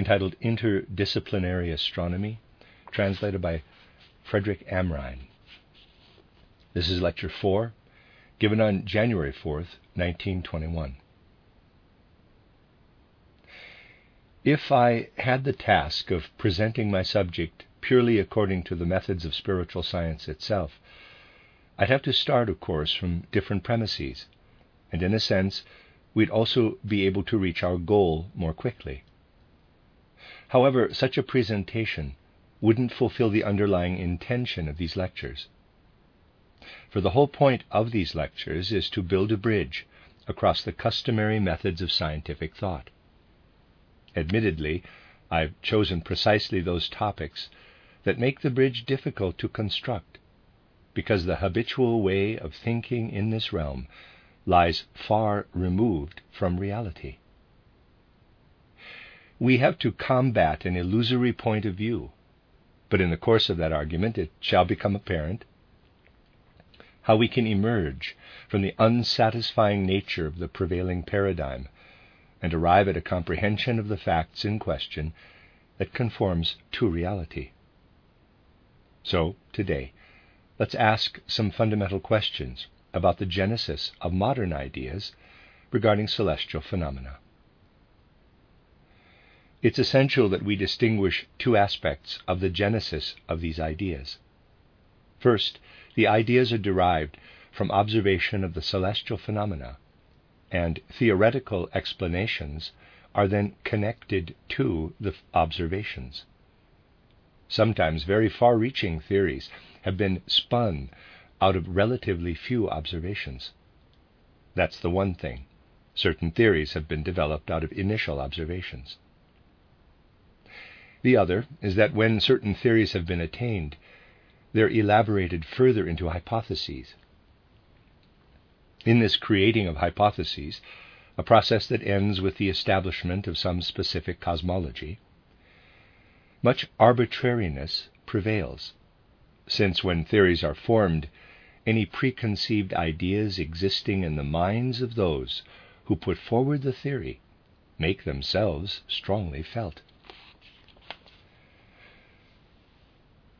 entitled Interdisciplinary Astronomy, translated by Frederick Amrine. This is Lecture 4, given on January 4th, 1921. If I had the task of presenting my subject purely according to the methods of spiritual science itself, I'd have to start, of course, from different premises, and in a sense, we'd also be able to reach our goal more quickly. However, such a presentation wouldn't fulfill the underlying intention of these lectures. For the whole point of these lectures is to build a bridge across the customary methods of scientific thought. Admittedly, I've chosen precisely those topics that make the bridge difficult to construct because the habitual way of thinking in this realm lies far removed from reality. We have to combat an illusory point of view, but in the course of that argument it shall become apparent how we can emerge from the unsatisfying nature of the prevailing paradigm and arrive at a comprehension of the facts in question that conforms to reality. So, today, let's ask some fundamental questions about the genesis of modern ideas regarding celestial phenomena. It's essential that we distinguish two aspects of the genesis of these ideas. First, the ideas are derived from observation of the celestial phenomena, and theoretical explanations are then connected to the observations. Sometimes very far reaching theories have been spun out of relatively few observations. That's the one thing. Certain theories have been developed out of initial observations. The other is that when certain theories have been attained, they're elaborated further into hypotheses. In this creating of hypotheses, a process that ends with the establishment of some specific cosmology, much arbitrariness prevails since when theories are formed, any preconceived ideas existing in the minds of those who put forward the theory make themselves strongly felt.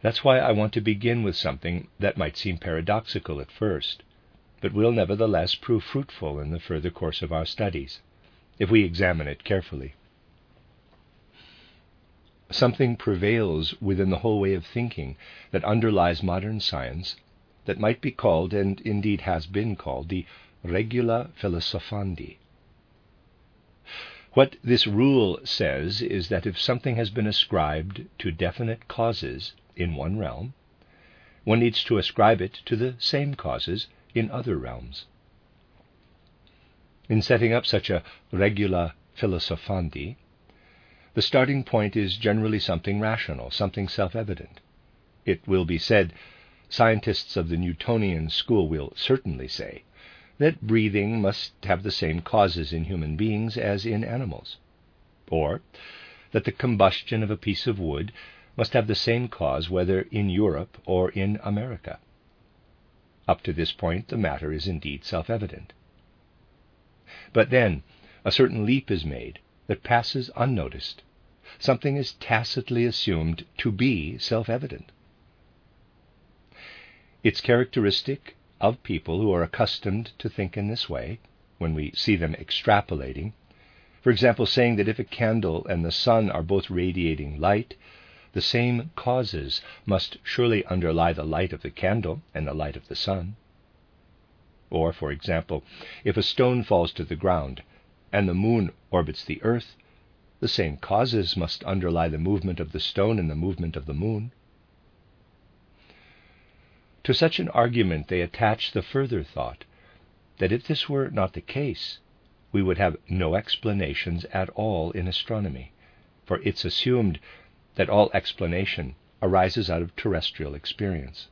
That's why I want to begin with something that might seem paradoxical at first, but will nevertheless prove fruitful in the further course of our studies, if we examine it carefully something prevails within the whole way of thinking that underlies modern science that might be called, and indeed has been called, the regula philosophandi. What this rule says is that if something has been ascribed to definite causes in one realm, one needs to ascribe it to the same causes in other realms. In setting up such a regula philosophandi, the starting point is generally something rational, something self evident. It will be said, scientists of the Newtonian school will certainly say, that breathing must have the same causes in human beings as in animals, or that the combustion of a piece of wood must have the same cause whether in Europe or in America. Up to this point, the matter is indeed self evident. But then a certain leap is made that passes unnoticed. Something is tacitly assumed to be self evident. It's characteristic of people who are accustomed to think in this way, when we see them extrapolating, for example, saying that if a candle and the sun are both radiating light, the same causes must surely underlie the light of the candle and the light of the sun. Or, for example, if a stone falls to the ground, and the moon orbits the earth, the same causes must underlie the movement of the stone and the movement of the moon. To such an argument they attach the further thought that if this were not the case, we would have no explanations at all in astronomy, for it's assumed that all explanation arises out of terrestrial experience.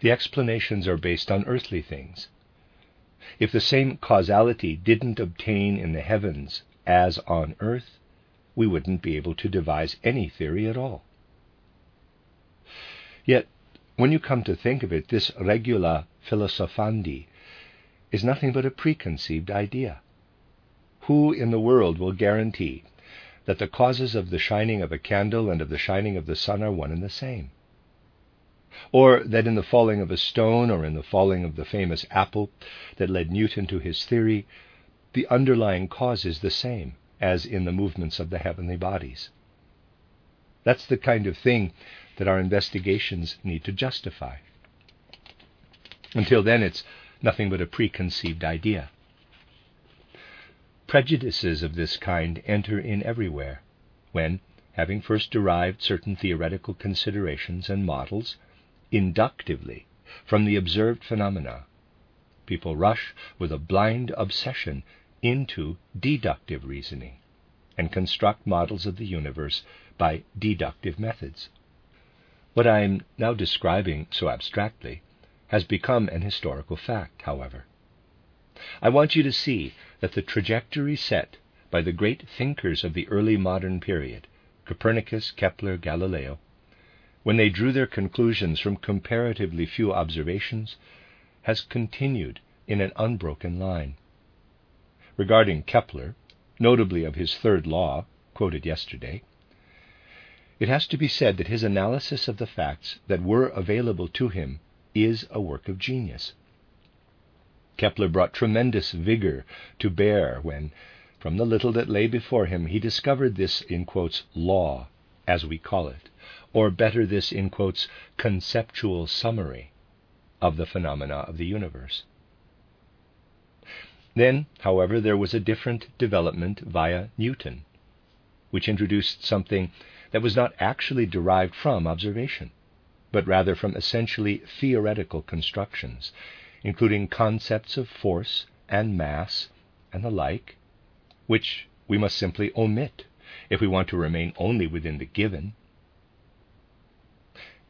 The explanations are based on earthly things. If the same causality didn't obtain in the heavens as on earth, we wouldn't be able to devise any theory at all. Yet, when you come to think of it, this regula philosophandi is nothing but a preconceived idea. Who in the world will guarantee that the causes of the shining of a candle and of the shining of the sun are one and the same? Or that in the falling of a stone or in the falling of the famous apple that led Newton to his theory, the underlying cause is the same as in the movements of the heavenly bodies. That's the kind of thing that our investigations need to justify. Until then, it's nothing but a preconceived idea. Prejudices of this kind enter in everywhere, when, having first derived certain theoretical considerations and models inductively from the observed phenomena, people rush with a blind obsession into deductive reasoning and construct models of the universe by deductive methods. What I am now describing so abstractly has become an historical fact, however. I want you to see that the trajectory set by the great thinkers of the early modern period, Copernicus, Kepler, Galileo, when they drew their conclusions from comparatively few observations, has continued in an unbroken line. Regarding Kepler, notably of his third law, quoted yesterday, it has to be said that his analysis of the facts that were available to him is a work of genius. Kepler brought tremendous vigor to bear when, from the little that lay before him, he discovered this, in quotes, law, as we call it, or better, this, in quotes, conceptual summary of the phenomena of the universe. Then, however, there was a different development via Newton, which introduced something that was not actually derived from observation, but rather from essentially theoretical constructions including concepts of force and mass and the like, which we must simply omit if we want to remain only within the given.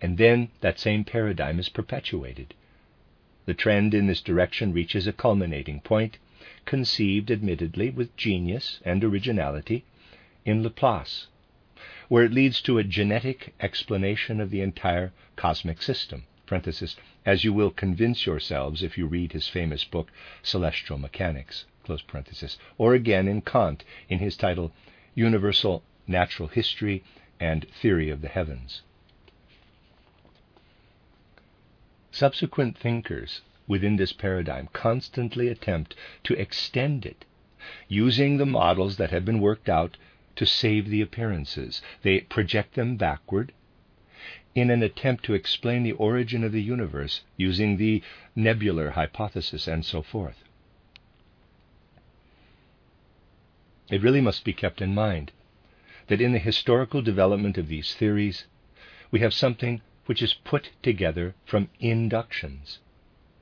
And then that same paradigm is perpetuated. The trend in this direction reaches a culminating point, conceived admittedly with genius and originality in Laplace, where it leads to a genetic explanation of the entire cosmic system as you will convince yourselves if you read his famous book, Celestial Mechanics, or again in Kant in his title, Universal Natural History and Theory of the Heavens. Subsequent thinkers within this paradigm constantly attempt to extend it, using the models that have been worked out to save the appearances. They project them backward in an attempt to explain the origin of the universe using the nebular hypothesis and so forth. It really must be kept in mind that in the historical development of these theories, we have something which is put together from inductions,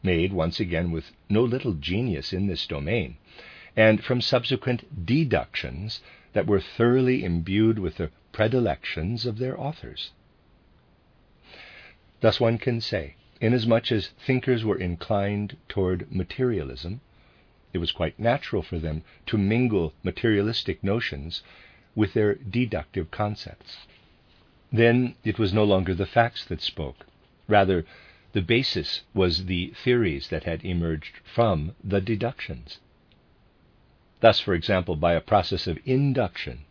made once again with no little genius in this domain, and from subsequent deductions that were thoroughly imbued with the predilections of their authors. Thus one can say, inasmuch as thinkers were inclined toward materialism, it was quite natural for them to mingle materialistic notions with their deductive concepts. Then it was no longer the facts that spoke. Rather, the basis was the theories that had emerged from the deductions. Thus, for example, by a process of induction,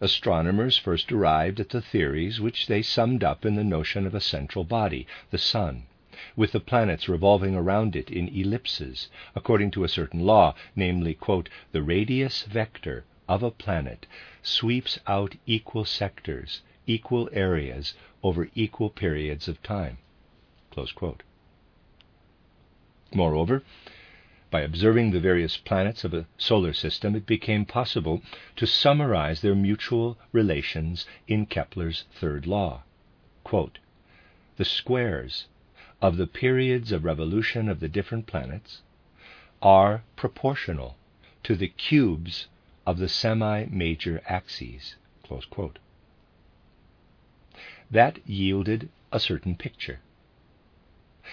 astronomers first arrived at the theories which they summed up in the notion of a central body, the sun, with the planets revolving around it in ellipses, according to a certain law, namely, quote, the radius vector of a planet sweeps out equal sectors, equal areas, over equal periods of time. Moreover, by observing the various planets of a solar system, it became possible to summarize their mutual relations in Kepler's third law. Quote, the squares of the periods of revolution of the different planets are proportional to the cubes of the semi major axes. That yielded a certain picture.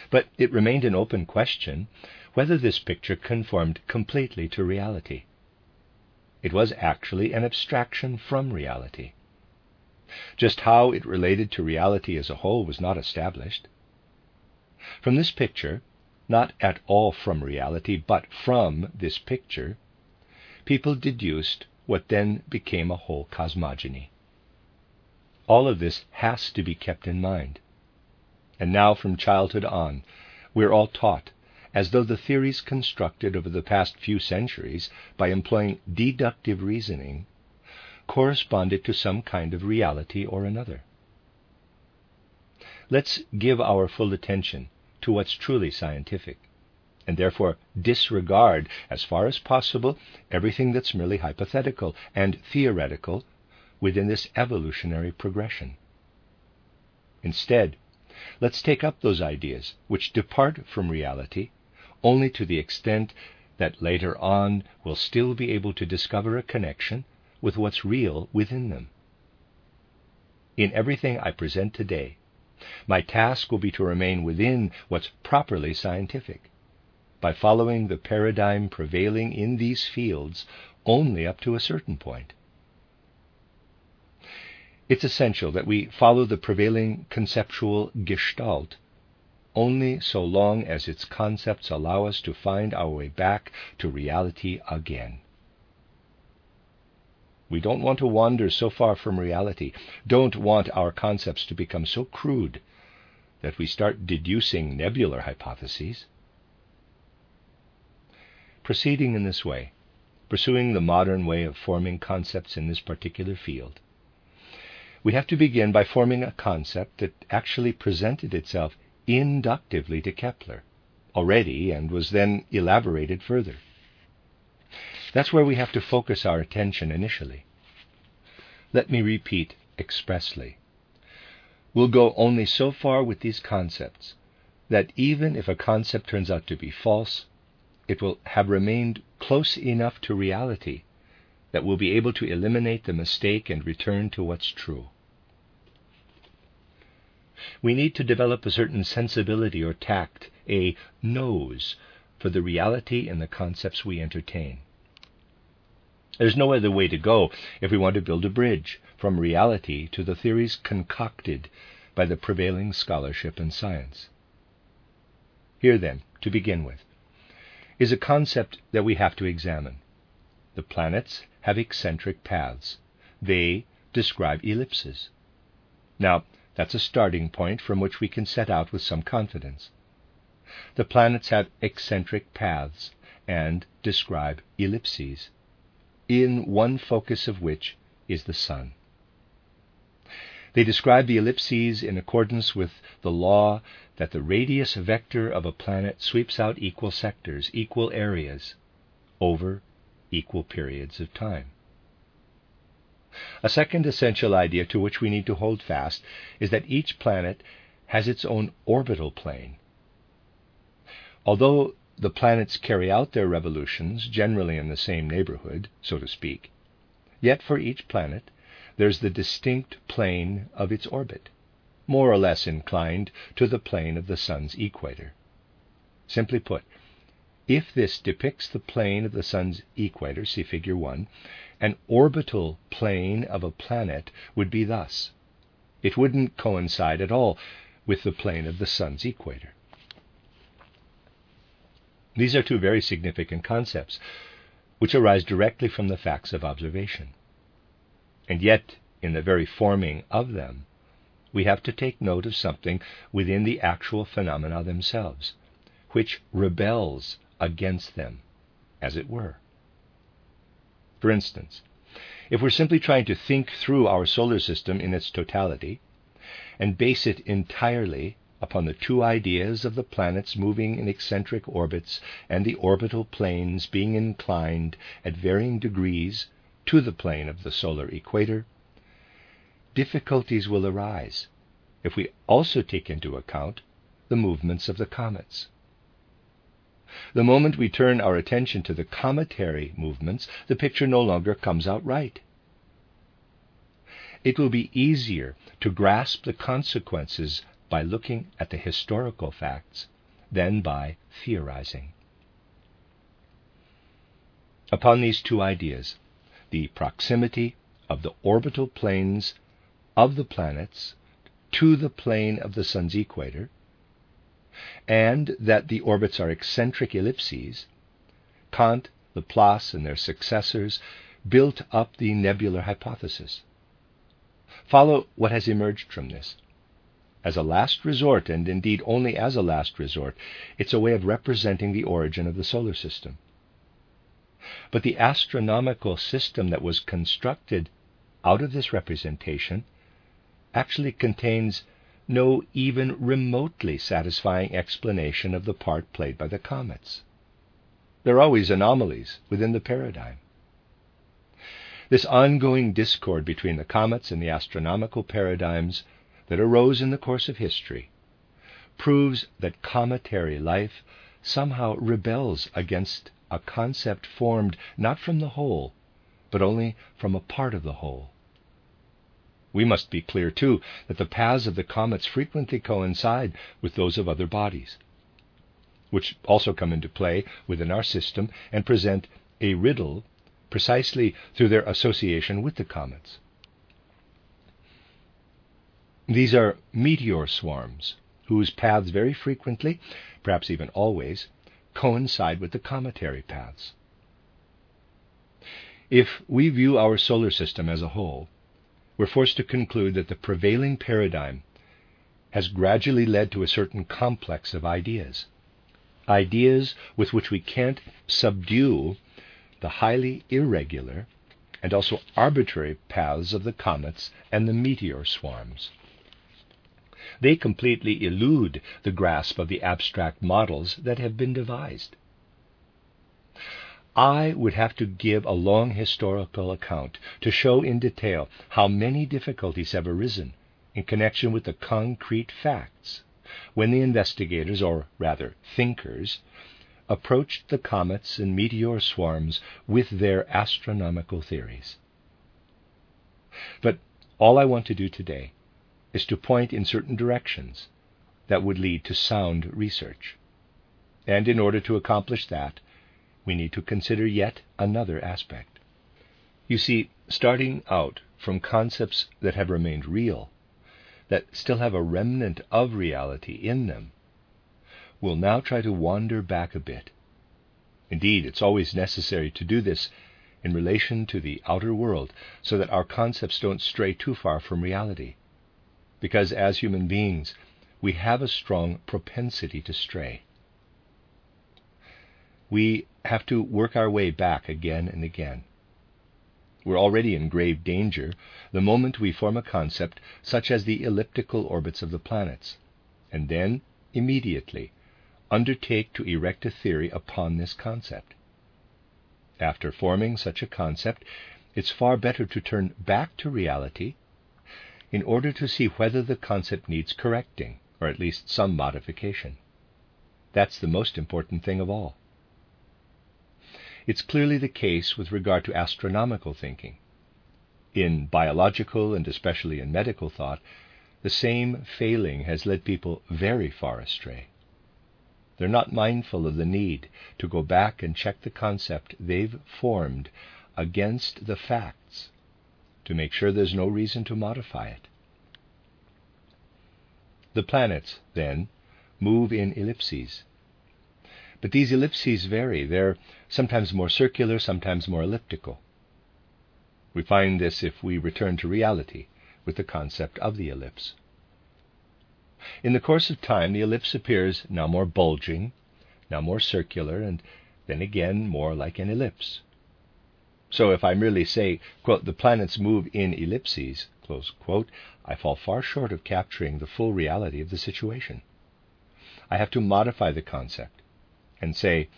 But it remained an open question whether this picture conformed completely to reality. It was actually an abstraction from reality. Just how it related to reality as a whole was not established. From this picture, not at all from reality, but from this picture, people deduced what then became a whole cosmogony. All of this has to be kept in mind. And now, from childhood on, we're all taught as though the theories constructed over the past few centuries by employing deductive reasoning corresponded to some kind of reality or another. Let's give our full attention to what's truly scientific, and therefore disregard, as far as possible, everything that's merely hypothetical and theoretical within this evolutionary progression. Instead, let's take up those ideas which depart from reality only to the extent that later on we'll still be able to discover a connection with what's real within them. In everything I present today, my task will be to remain within what's properly scientific, by following the paradigm prevailing in these fields only up to a certain point. It's essential that we follow the prevailing conceptual gestalt only so long as its concepts allow us to find our way back to reality again. We don't want to wander so far from reality, don't want our concepts to become so crude that we start deducing nebular hypotheses. Proceeding in this way, pursuing the modern way of forming concepts in this particular field, we have to begin by forming a concept that actually presented itself inductively to Kepler already and was then elaborated further. That's where we have to focus our attention initially. Let me repeat expressly. We'll go only so far with these concepts that even if a concept turns out to be false, it will have remained close enough to reality that we'll be able to eliminate the mistake and return to what's true. We need to develop a certain sensibility or tact, a nose, for the reality in the concepts we entertain. There's no other way to go if we want to build a bridge from reality to the theories concocted by the prevailing scholarship and science. Here, then, to begin with, is a concept that we have to examine. The planets have eccentric paths. They describe ellipses. Now, that's a starting point from which we can set out with some confidence. The planets have eccentric paths and describe ellipses in one focus of which is the Sun. They describe the ellipses in accordance with the law that the radius vector of a planet sweeps out equal sectors, equal areas, over equal periods of time. A second essential idea to which we need to hold fast is that each planet has its own orbital plane. Although the planets carry out their revolutions generally in the same neighborhood, so to speak. Yet for each planet, there's the distinct plane of its orbit, more or less inclined to the plane of the Sun's equator. Simply put, if this depicts the plane of the Sun's equator, see Figure 1, an orbital plane of a planet would be thus. It wouldn't coincide at all with the plane of the Sun's equator. These are two very significant concepts which arise directly from the facts of observation. And yet, in the very forming of them, we have to take note of something within the actual phenomena themselves, which rebels against them, as it were. For instance, if we're simply trying to think through our solar system in its totality and base it entirely upon the two ideas of the planets moving in eccentric orbits and the orbital planes being inclined at varying degrees to the plane of the solar equator, difficulties will arise if we also take into account the movements of the comets. The moment we turn our attention to the cometary movements, the picture no longer comes out right. It will be easier to grasp the consequences by looking at the historical facts than by theorizing. Upon these two ideas, the proximity of the orbital planes of the planets to the plane of the Sun's equator, and that the orbits are eccentric ellipses, Kant, Laplace, and their successors built up the nebular hypothesis. Follow what has emerged from this. As a last resort, and indeed only as a last resort, it's a way of representing the origin of the solar system. But the astronomical system that was constructed out of this representation actually contains no even remotely satisfying explanation of the part played by the comets. There are always anomalies within the paradigm. This ongoing discord between the comets and the astronomical paradigms that arose in the course of history proves that cometary life somehow rebels against a concept formed not from the whole, but only from a part of the whole. We must be clear, too, that the paths of the comets frequently coincide with those of other bodies, which also come into play within our system and present a riddle precisely through their association with the comets. These are meteor swarms, whose paths very frequently, perhaps even always, coincide with the cometary paths. If we view our solar system as a whole, we're forced to conclude that the prevailing paradigm has gradually led to a certain complex of ideas. Ideas with which we can't subdue the highly irregular and also arbitrary paths of the comets and the meteor swarms. They completely elude the grasp of the abstract models that have been devised. I would have to give a long historical account to show in detail how many difficulties have arisen in connection with the concrete facts when the investigators, or rather thinkers, approached the comets and meteor swarms with their astronomical theories. But all I want to do today is to point in certain directions that would lead to sound research. And in order to accomplish that, we need to consider yet another aspect. You see, starting out from concepts that have remained real, that still have a remnant of reality in them, we'll now try to wander back a bit. Indeed, it's always necessary to do this in relation to the outer world so that our concepts don't stray too far from reality. Because as human beings, we have a strong propensity to stray we have to work our way back again and again. We're already in grave danger the moment we form a concept such as the elliptical orbits of the planets, and then, immediately, undertake to erect a theory upon this concept. After forming such a concept, it's far better to turn back to reality in order to see whether the concept needs correcting, or at least some modification. That's the most important thing of all. It's clearly the case with regard to astronomical thinking. In biological and especially in medical thought, the same failing has led people very far astray. They're not mindful of the need to go back and check the concept they've formed against the facts to make sure there's no reason to modify it. The planets, then, move in ellipses but these ellipses vary. They're sometimes more circular, sometimes more elliptical. We find this if we return to reality with the concept of the ellipse. In the course of time, the ellipse appears now more bulging, now more circular, and then again more like an ellipse. So if I merely say, quote, the planets move in ellipses, quote, I fall far short of capturing the full reality of the situation. I have to modify the concept and say,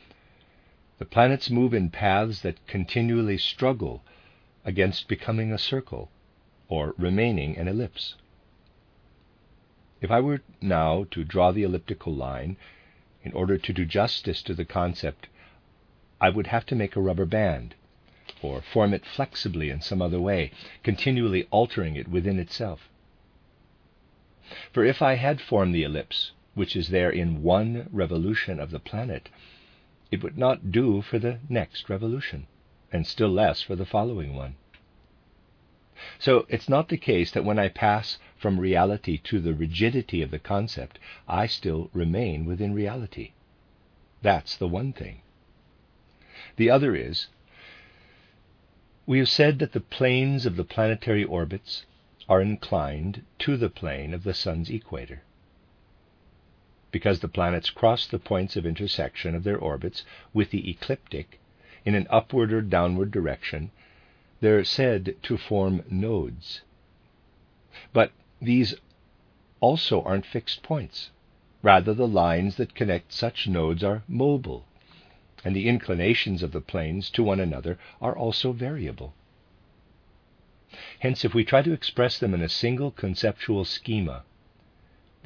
the planets move in paths that continually struggle against becoming a circle or remaining an ellipse. If I were now to draw the elliptical line in order to do justice to the concept, I would have to make a rubber band, or form it flexibly in some other way, continually altering it within itself. For if I had formed the ellipse, which is there in one revolution of the planet, it would not do for the next revolution, and still less for the following one. So it's not the case that when I pass from reality to the rigidity of the concept, I still remain within reality. That's the one thing. The other is we have said that the planes of the planetary orbits are inclined to the plane of the sun's equator. Because the planets cross the points of intersection of their orbits with the ecliptic in an upward or downward direction, they're said to form nodes. But these also aren't fixed points. Rather, the lines that connect such nodes are mobile, and the inclinations of the planes to one another are also variable. Hence, if we try to express them in a single conceptual schema,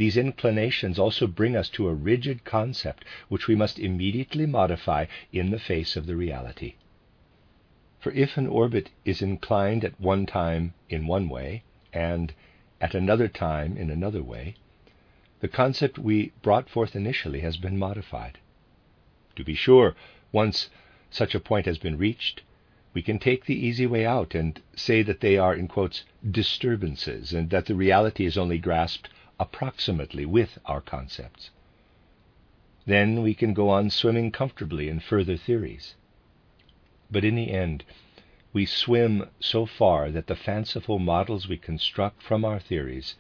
these inclinations also bring us to a rigid concept which we must immediately modify in the face of the reality. For if an orbit is inclined at one time in one way and at another time in another way, the concept we brought forth initially has been modified. To be sure, once such a point has been reached, we can take the easy way out and say that they are, in quotes, disturbances, and that the reality is only grasped approximately with our concepts. Then we can go on swimming comfortably in further theories. But in the end, we swim so far that the fanciful models we construct from our theories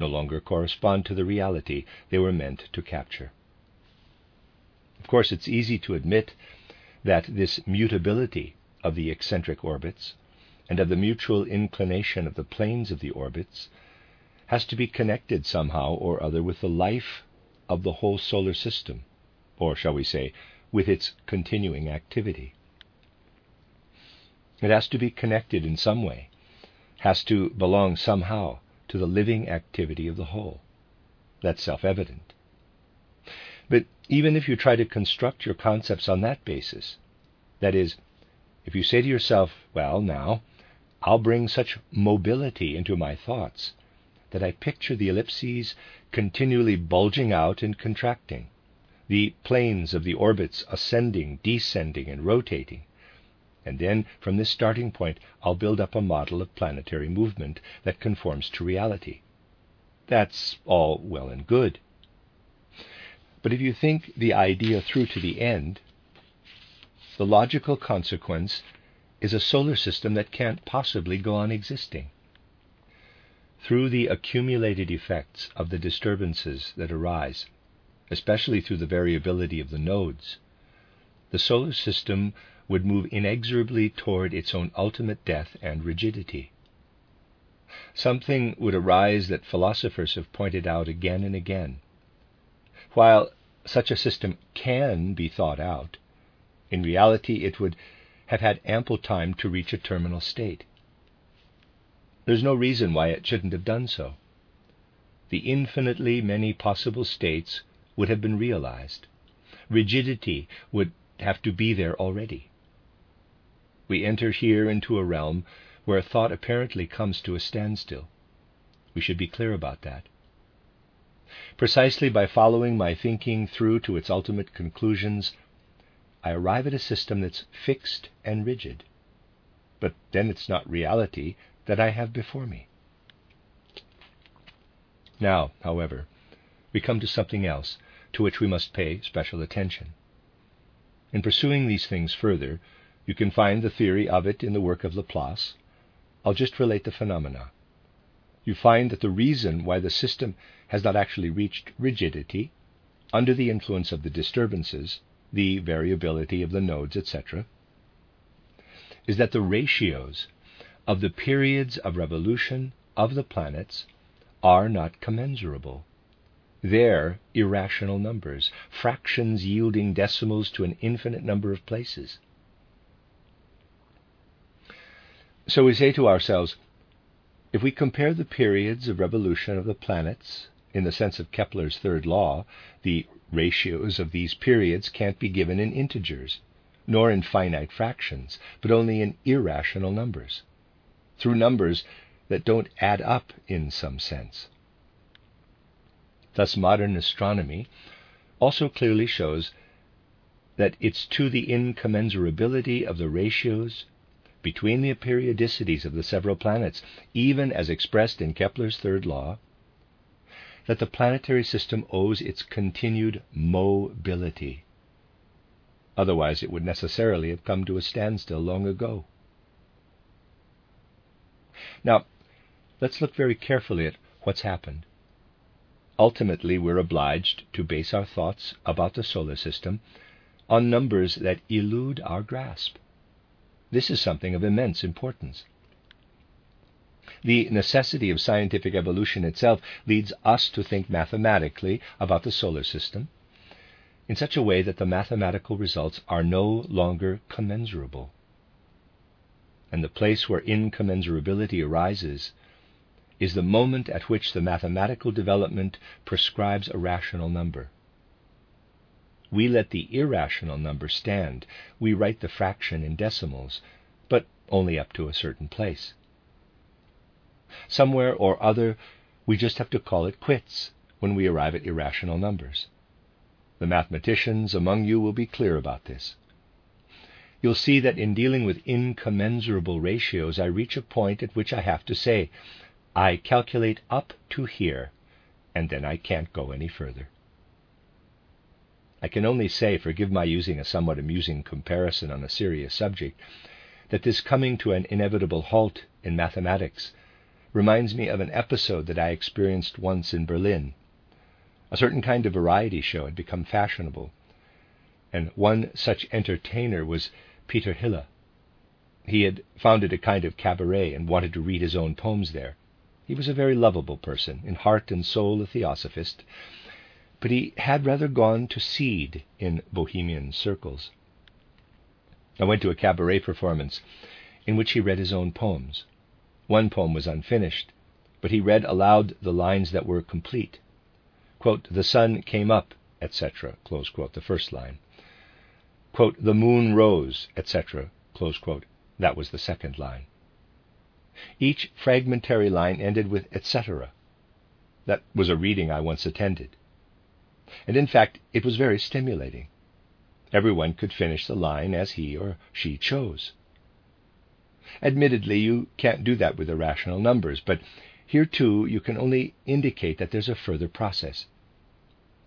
no longer correspond to the reality they were meant to capture. Of course, it's easy to admit that this mutability of the eccentric orbits and of the mutual inclination of the planes of the orbits has to be connected somehow or other with the life of the whole solar system, or shall we say, with its continuing activity. It has to be connected in some way, has to belong somehow to the living activity of the whole. That's self evident. But even if you try to construct your concepts on that basis, that is, if you say to yourself, well, now, I'll bring such mobility into my thoughts that I picture the ellipses continually bulging out and contracting, the planes of the orbits ascending, descending, and rotating, and then from this starting point, I'll build up a model of planetary movement that conforms to reality. That's all well and good. But if you think the idea through to the end, the logical consequence is a solar system that can't possibly go on existing. Through the accumulated effects of the disturbances that arise, especially through the variability of the nodes, the solar system would move inexorably toward its own ultimate death and rigidity. Something would arise that philosophers have pointed out again and again. While such a system can be thought out, in reality it would have had ample time to reach a terminal state. There's no reason why it shouldn't have done so. The infinitely many possible states would have been realized. Rigidity would have to be there already. We enter here into a realm where thought apparently comes to a standstill. We should be clear about that. Precisely by following my thinking through to its ultimate conclusions, I arrive at a system that's fixed and rigid. But then it's not reality that I have before me. Now, however, we come to something else to which we must pay special attention. In pursuing these things further, you can find the theory of it in the work of Laplace. I'll just relate the phenomena. You find that the reason why the system has not actually reached rigidity, under the influence of the disturbances, the variability of the nodes, etc., is that the ratios of the periods of revolution of the planets are not commensurable. They're irrational numbers, fractions yielding decimals to an infinite number of places. So we say to ourselves, if we compare the periods of revolution of the planets in the sense of Kepler's third law, the ratios of these periods can't be given in integers, nor in finite fractions, but only in irrational numbers, through numbers that don't add up in some sense. Thus, modern astronomy also clearly shows that it's to the incommensurability of the ratios between the periodicities of the several planets, even as expressed in Kepler's third law, that the planetary system owes its continued mobility. Otherwise, it would necessarily have come to a standstill long ago. Now, let's look very carefully at what's happened. Ultimately, we're obliged to base our thoughts about the solar system on numbers that elude our grasp. This is something of immense importance. The necessity of scientific evolution itself leads us to think mathematically about the solar system in such a way that the mathematical results are no longer commensurable. And the place where incommensurability arises is the moment at which the mathematical development prescribes a rational number. We let the irrational number stand. We write the fraction in decimals, but only up to a certain place. Somewhere or other, we just have to call it quits when we arrive at irrational numbers. The mathematicians among you will be clear about this. You'll see that in dealing with incommensurable ratios, I reach a point at which I have to say, I calculate up to here, and then I can't go any further. I can only say, forgive my using a somewhat amusing comparison on a serious subject, that this coming to an inevitable halt in mathematics reminds me of an episode that I experienced once in Berlin. A certain kind of variety show had become fashionable, and one such entertainer was Peter Hille. He had founded a kind of cabaret and wanted to read his own poems there. He was a very lovable person, in heart and soul a theosophist, but he had rather gone to seed in bohemian circles. I went to a cabaret performance in which he read his own poems. One poem was unfinished, but he read aloud the lines that were complete. Quote, the sun came up, etc., quote, the first line. Quote, the moon rose, etc., that was the second line. Each fragmentary line ended with etc. That was a reading I once attended. And in fact, it was very stimulating. Everyone could finish the line as he or she chose. Admittedly, you can't do that with irrational numbers, but here too you can only indicate that there's a further process.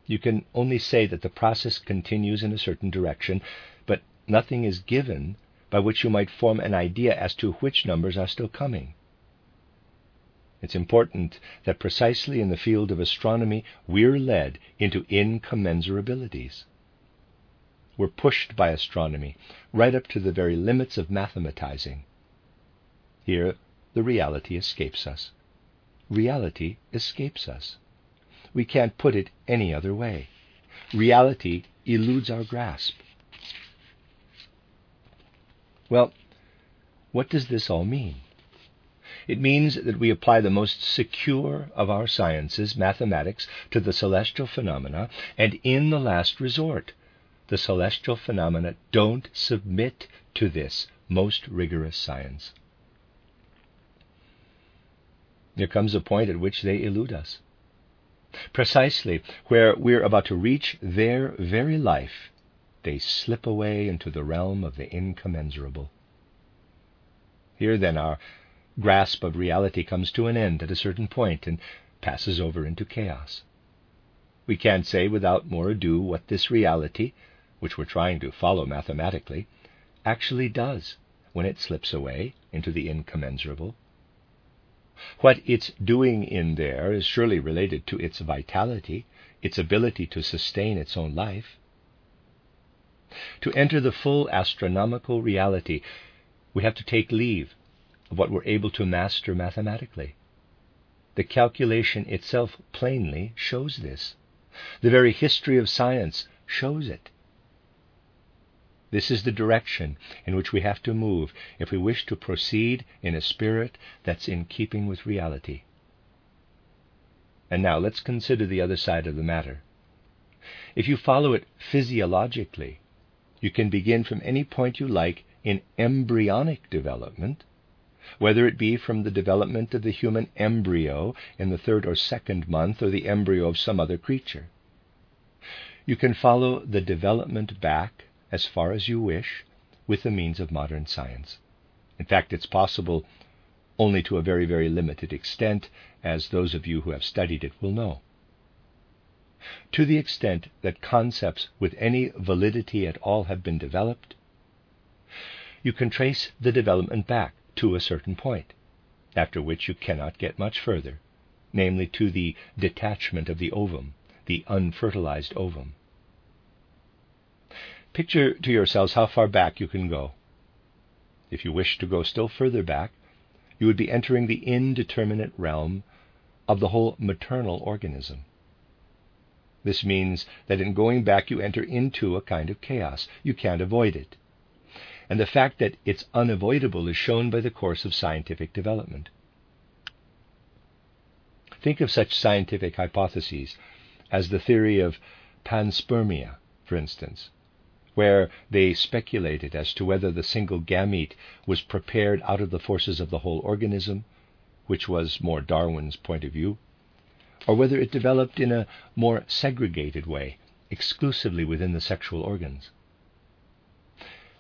You can only say that the process continues in a certain direction, but nothing is given by which you might form an idea as to which numbers are still coming. It's important that precisely in the field of astronomy we're led into incommensurabilities. We're pushed by astronomy right up to the very limits of mathematizing. Here, the reality escapes us. Reality escapes us. We can't put it any other way. Reality eludes our grasp. Well, what does this all mean? It means that we apply the most secure of our sciences, mathematics, to the celestial phenomena, and in the last resort, the celestial phenomena don't submit to this most rigorous science. There comes a point at which they elude us. Precisely where we're about to reach their very life, they slip away into the realm of the incommensurable. Here, then, our grasp of reality comes to an end at a certain point and passes over into chaos. We can't say without more ado what this reality, which we're trying to follow mathematically, actually does when it slips away into the incommensurable. What it's doing in there is surely related to its vitality, its ability to sustain its own life. To enter the full astronomical reality, we have to take leave of what we're able to master mathematically. The calculation itself plainly shows this. The very history of science shows it. This is the direction in which we have to move if we wish to proceed in a spirit that's in keeping with reality. And now let's consider the other side of the matter. If you follow it physiologically, you can begin from any point you like in embryonic development, whether it be from the development of the human embryo in the third or second month or the embryo of some other creature. You can follow the development back as far as you wish with the means of modern science. In fact, it's possible only to a very, very limited extent, as those of you who have studied it will know. To the extent that concepts with any validity at all have been developed, you can trace the development back to a certain point, after which you cannot get much further, namely to the detachment of the ovum, the unfertilized ovum. Picture to yourselves how far back you can go. If you wish to go still further back, you would be entering the indeterminate realm of the whole maternal organism. This means that in going back, you enter into a kind of chaos. You can't avoid it. And the fact that it's unavoidable is shown by the course of scientific development. Think of such scientific hypotheses as the theory of panspermia, for instance, where they speculated as to whether the single gamete was prepared out of the forces of the whole organism, which was more Darwin's point of view, or whether it developed in a more segregated way, exclusively within the sexual organs.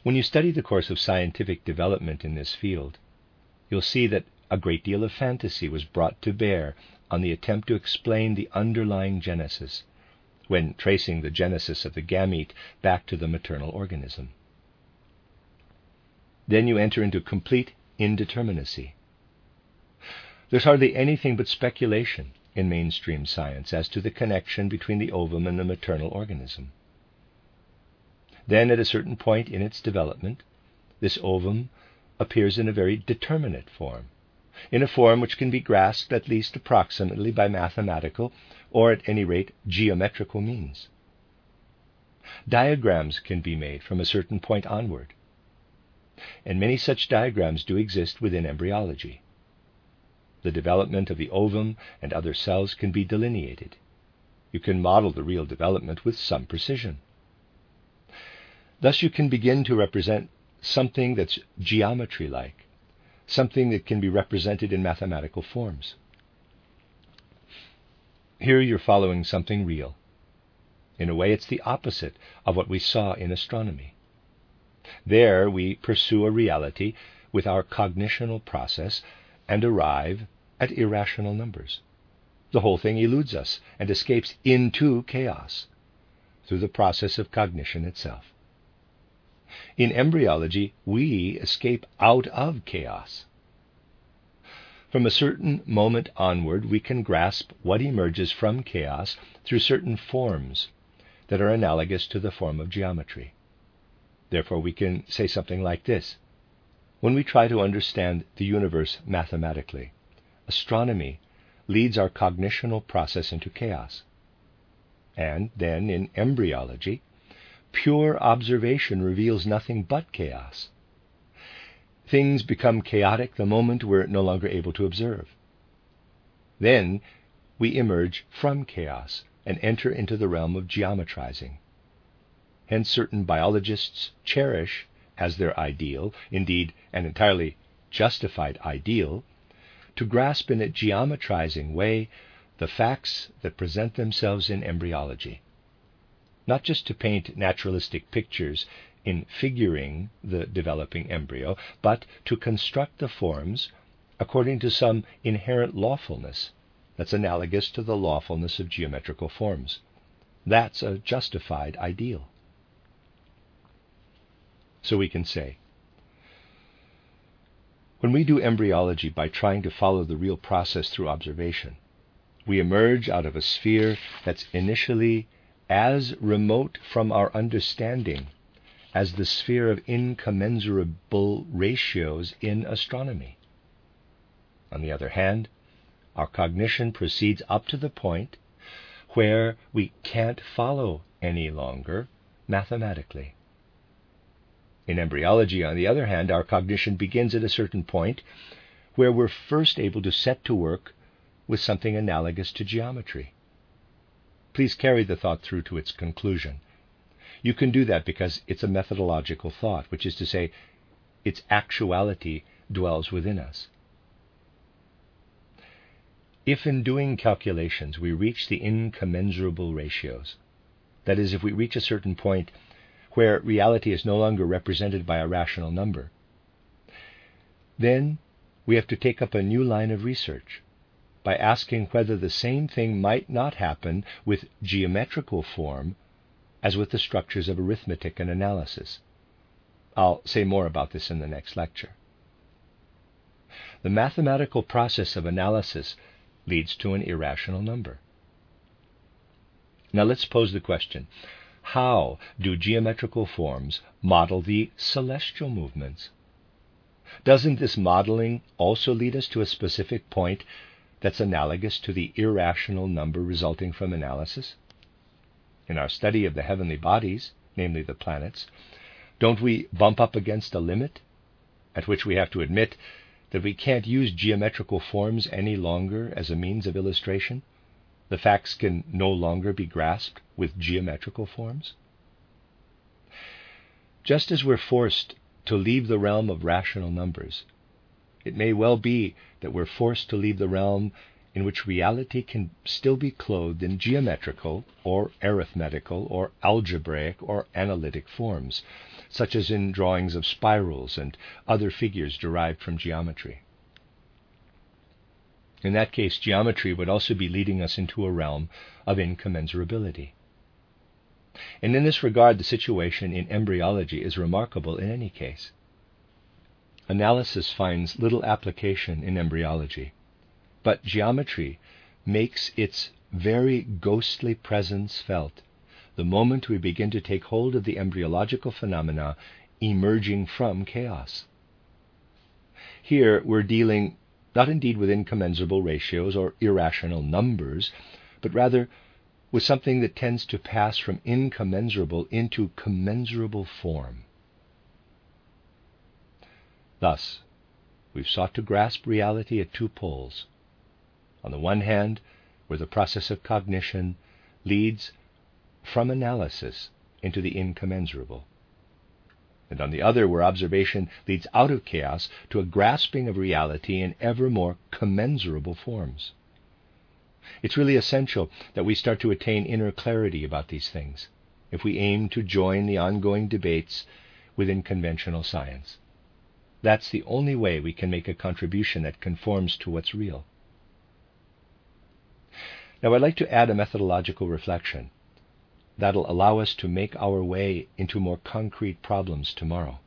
When you study the course of scientific development in this field, you'll see that a great deal of fantasy was brought to bear on the attempt to explain the underlying genesis when tracing the genesis of the gamete back to the maternal organism. Then you enter into complete indeterminacy. There's hardly anything but speculation in mainstream science as to the connection between the ovum and the maternal organism. Then, at a certain point in its development, this ovum appears in a very determinate form, in a form which can be grasped at least approximately by mathematical or at any rate geometrical means. Diagrams can be made from a certain point onward, and many such diagrams do exist within embryology. The development of the ovum and other cells can be delineated. You can model the real development with some precision. Thus, you can begin to represent something that's geometry like, something that can be represented in mathematical forms. Here you're following something real. In a way, it's the opposite of what we saw in astronomy. There, we pursue a reality with our cognitional process and arrive at irrational numbers. The whole thing eludes us and escapes into chaos through the process of cognition itself. In embryology, we escape out of chaos. From a certain moment onward, we can grasp what emerges from chaos through certain forms that are analogous to the form of geometry. Therefore, we can say something like this When we try to understand the universe mathematically, astronomy leads our cognitional process into chaos. And then, in embryology, pure observation reveals nothing but chaos. Things become chaotic the moment we're no longer able to observe. Then we emerge from chaos and enter into the realm of geometrizing. Hence, certain biologists cherish as their ideal, indeed, an entirely justified ideal, to grasp in a geometrizing way the facts that present themselves in embryology. Not just to paint naturalistic pictures in figuring the developing embryo, but to construct the forms according to some inherent lawfulness that's analogous to the lawfulness of geometrical forms. That's a justified ideal. So we can say, when we do embryology by trying to follow the real process through observation, we emerge out of a sphere that's initially as remote from our understanding as the sphere of incommensurable ratios in astronomy. On the other hand, our cognition proceeds up to the point where we can't follow any longer mathematically. In embryology, on the other hand, our cognition begins at a certain point where we're first able to set to work with something analogous to geometry. Please carry the thought through to its conclusion. You can do that because it's a methodological thought, which is to say, its actuality dwells within us. If in doing calculations we reach the incommensurable ratios, that is, if we reach a certain point where reality is no longer represented by a rational number, then we have to take up a new line of research by asking whether the same thing might not happen with geometrical form as with the structures of arithmetic and analysis. I'll say more about this in the next lecture. The mathematical process of analysis leads to an irrational number. Now let's pose the question how do geometrical forms model the celestial movements? Doesn't this modeling also lead us to a specific point that's analogous to the irrational number resulting from analysis? In our study of the heavenly bodies, namely the planets, don't we bump up against a limit at which we have to admit that we can't use geometrical forms any longer as a means of illustration? The facts can no longer be grasped with geometrical forms? Just as we're forced to leave the realm of rational numbers it may well be that we're forced to leave the realm in which reality can still be clothed in geometrical or arithmetical or algebraic or analytic forms, such as in drawings of spirals and other figures derived from geometry. In that case, geometry would also be leading us into a realm of incommensurability. And in this regard, the situation in embryology is remarkable in any case analysis finds little application in embryology, but geometry makes its very ghostly presence felt the moment we begin to take hold of the embryological phenomena emerging from chaos. Here we're dealing not indeed with incommensurable ratios or irrational numbers, but rather with something that tends to pass from incommensurable into commensurable form. Thus, we've sought to grasp reality at two poles. On the one hand, where the process of cognition leads from analysis into the incommensurable. And on the other, where observation leads out of chaos to a grasping of reality in ever more commensurable forms. It's really essential that we start to attain inner clarity about these things if we aim to join the ongoing debates within conventional science. That's the only way we can make a contribution that conforms to what's real. Now, I'd like to add a methodological reflection that'll allow us to make our way into more concrete problems tomorrow.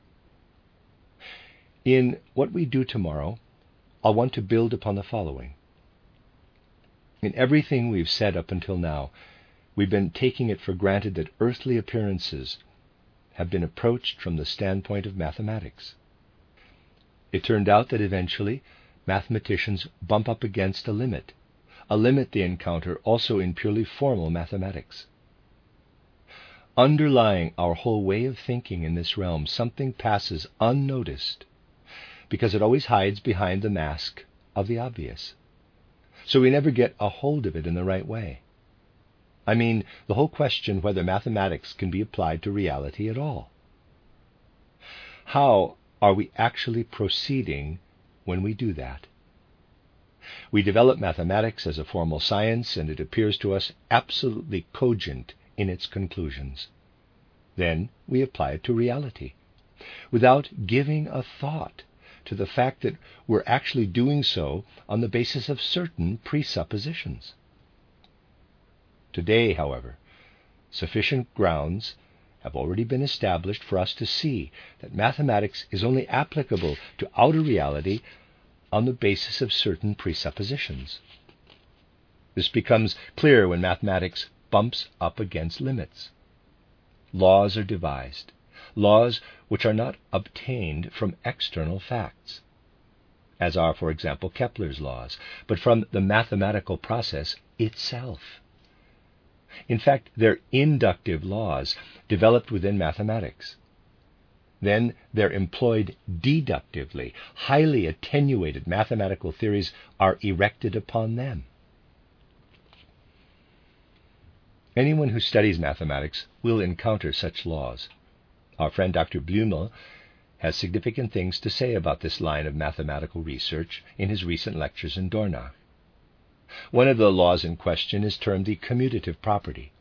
In what we do tomorrow, I'll want to build upon the following. In everything we've said up until now, we've been taking it for granted that earthly appearances have been approached from the standpoint of mathematics. It turned out that eventually mathematicians bump up against a limit, a limit they encounter also in purely formal mathematics. Underlying our whole way of thinking in this realm, something passes unnoticed because it always hides behind the mask of the obvious. So we never get a hold of it in the right way. I mean, the whole question whether mathematics can be applied to reality at all. How are we actually proceeding when we do that? We develop mathematics as a formal science, and it appears to us absolutely cogent in its conclusions. Then we apply it to reality, without giving a thought to the fact that we're actually doing so on the basis of certain presuppositions. Today, however, sufficient grounds have already been established for us to see that mathematics is only applicable to outer reality on the basis of certain presuppositions. This becomes clear when mathematics bumps up against limits. Laws are devised, laws which are not obtained from external facts, as are, for example, Kepler's laws, but from the mathematical process itself. In fact, they're inductive laws developed within mathematics. Then they're employed deductively. Highly attenuated mathematical theories are erected upon them. Anyone who studies mathematics will encounter such laws. Our friend Dr. Blumel has significant things to say about this line of mathematical research in his recent lectures in Dornach. One of the laws in question is termed the commutative property,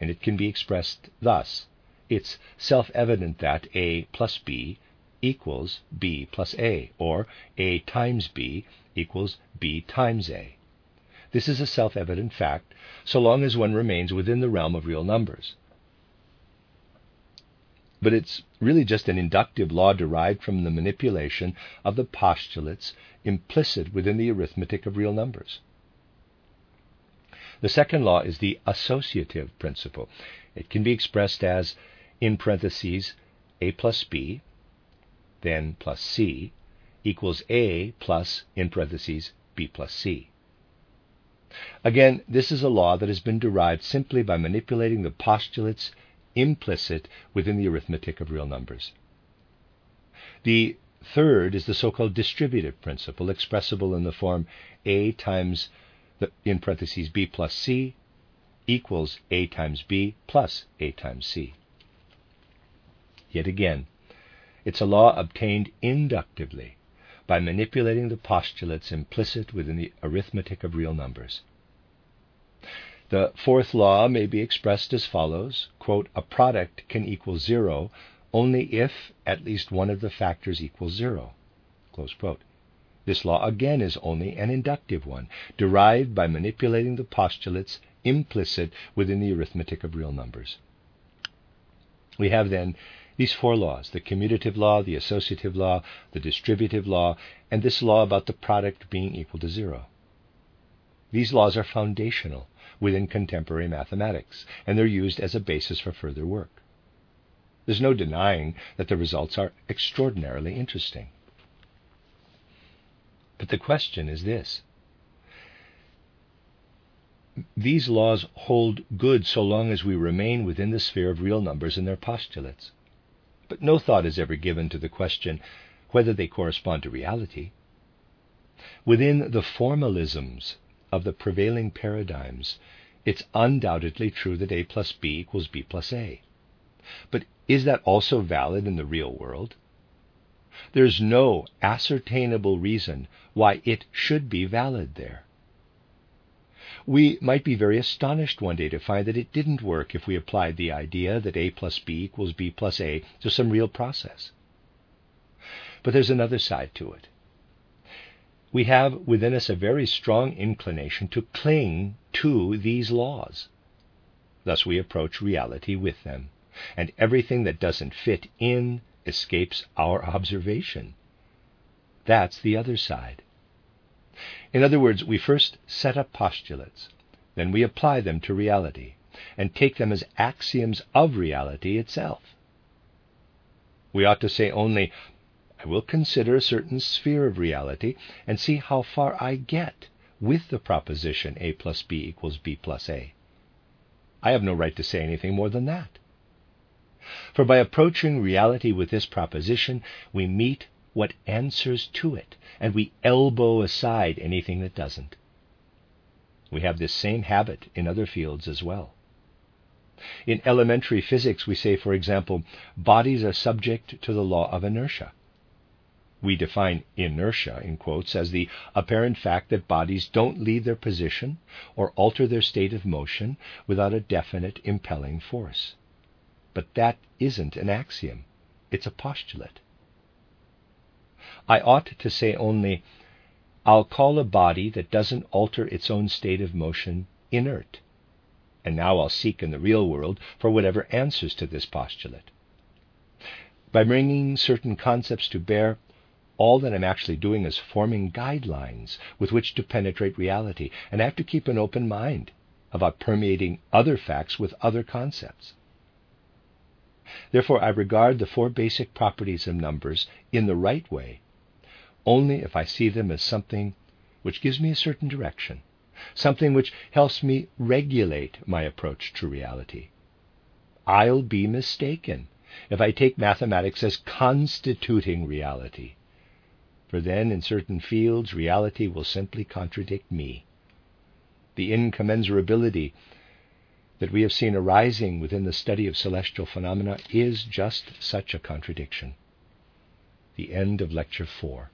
and it can be expressed thus it's self evident that A plus B equals B plus A, or A times B equals B times A. This is a self evident fact so long as one remains within the realm of real numbers. But it's really just an inductive law derived from the manipulation of the postulates implicit within the arithmetic of real numbers. The second law is the associative principle. It can be expressed as in parentheses a plus b, then plus c, equals a plus, in parentheses, b plus c. Again, this is a law that has been derived simply by manipulating the postulates implicit within the arithmetic of real numbers. The third is the so called distributive principle, expressible in the form a times, the, in parentheses, b plus c equals a times b plus a times c. Yet again, it's a law obtained inductively by manipulating the postulates implicit within the arithmetic of real numbers. The fourth law may be expressed as follows quote, A product can equal zero only if at least one of the factors equals zero. This law again is only an inductive one, derived by manipulating the postulates implicit within the arithmetic of real numbers. We have then these four laws the commutative law, the associative law, the distributive law, and this law about the product being equal to zero. These laws are foundational within contemporary mathematics, and they're used as a basis for further work. There's no denying that the results are extraordinarily interesting. But the question is this these laws hold good so long as we remain within the sphere of real numbers and their postulates but no thought is ever given to the question whether they correspond to reality. Within the formalisms of the prevailing paradigms, it's undoubtedly true that A plus B equals B plus A. But is that also valid in the real world? There's no ascertainable reason why it should be valid there. We might be very astonished one day to find that it didn't work if we applied the idea that A plus B equals B plus A to some real process. But there's another side to it. We have within us a very strong inclination to cling to these laws. Thus we approach reality with them, and everything that doesn't fit in escapes our observation. That's the other side. In other words, we first set up postulates, then we apply them to reality and take them as axioms of reality itself. We ought to say only, I will consider a certain sphere of reality and see how far I get with the proposition A plus B equals B plus A. I have no right to say anything more than that. For by approaching reality with this proposition, we meet what answers to it, and we elbow aside anything that doesn't. We have this same habit in other fields as well. In elementary physics, we say, for example, bodies are subject to the law of inertia. We define inertia, in quotes, as the apparent fact that bodies don't leave their position or alter their state of motion without a definite impelling force. But that isn't an axiom, it's a postulate. I ought to say only, I'll call a body that doesn't alter its own state of motion inert. And now I'll seek in the real world for whatever answers to this postulate. By bringing certain concepts to bear, all that I'm actually doing is forming guidelines with which to penetrate reality, and I have to keep an open mind about permeating other facts with other concepts. Therefore, I regard the four basic properties of numbers in the right way only if I see them as something which gives me a certain direction, something which helps me regulate my approach to reality. I'll be mistaken if I take mathematics as constituting reality. For then, in certain fields, reality will simply contradict me. The incommensurability that we have seen arising within the study of celestial phenomena is just such a contradiction. The end of Lecture 4.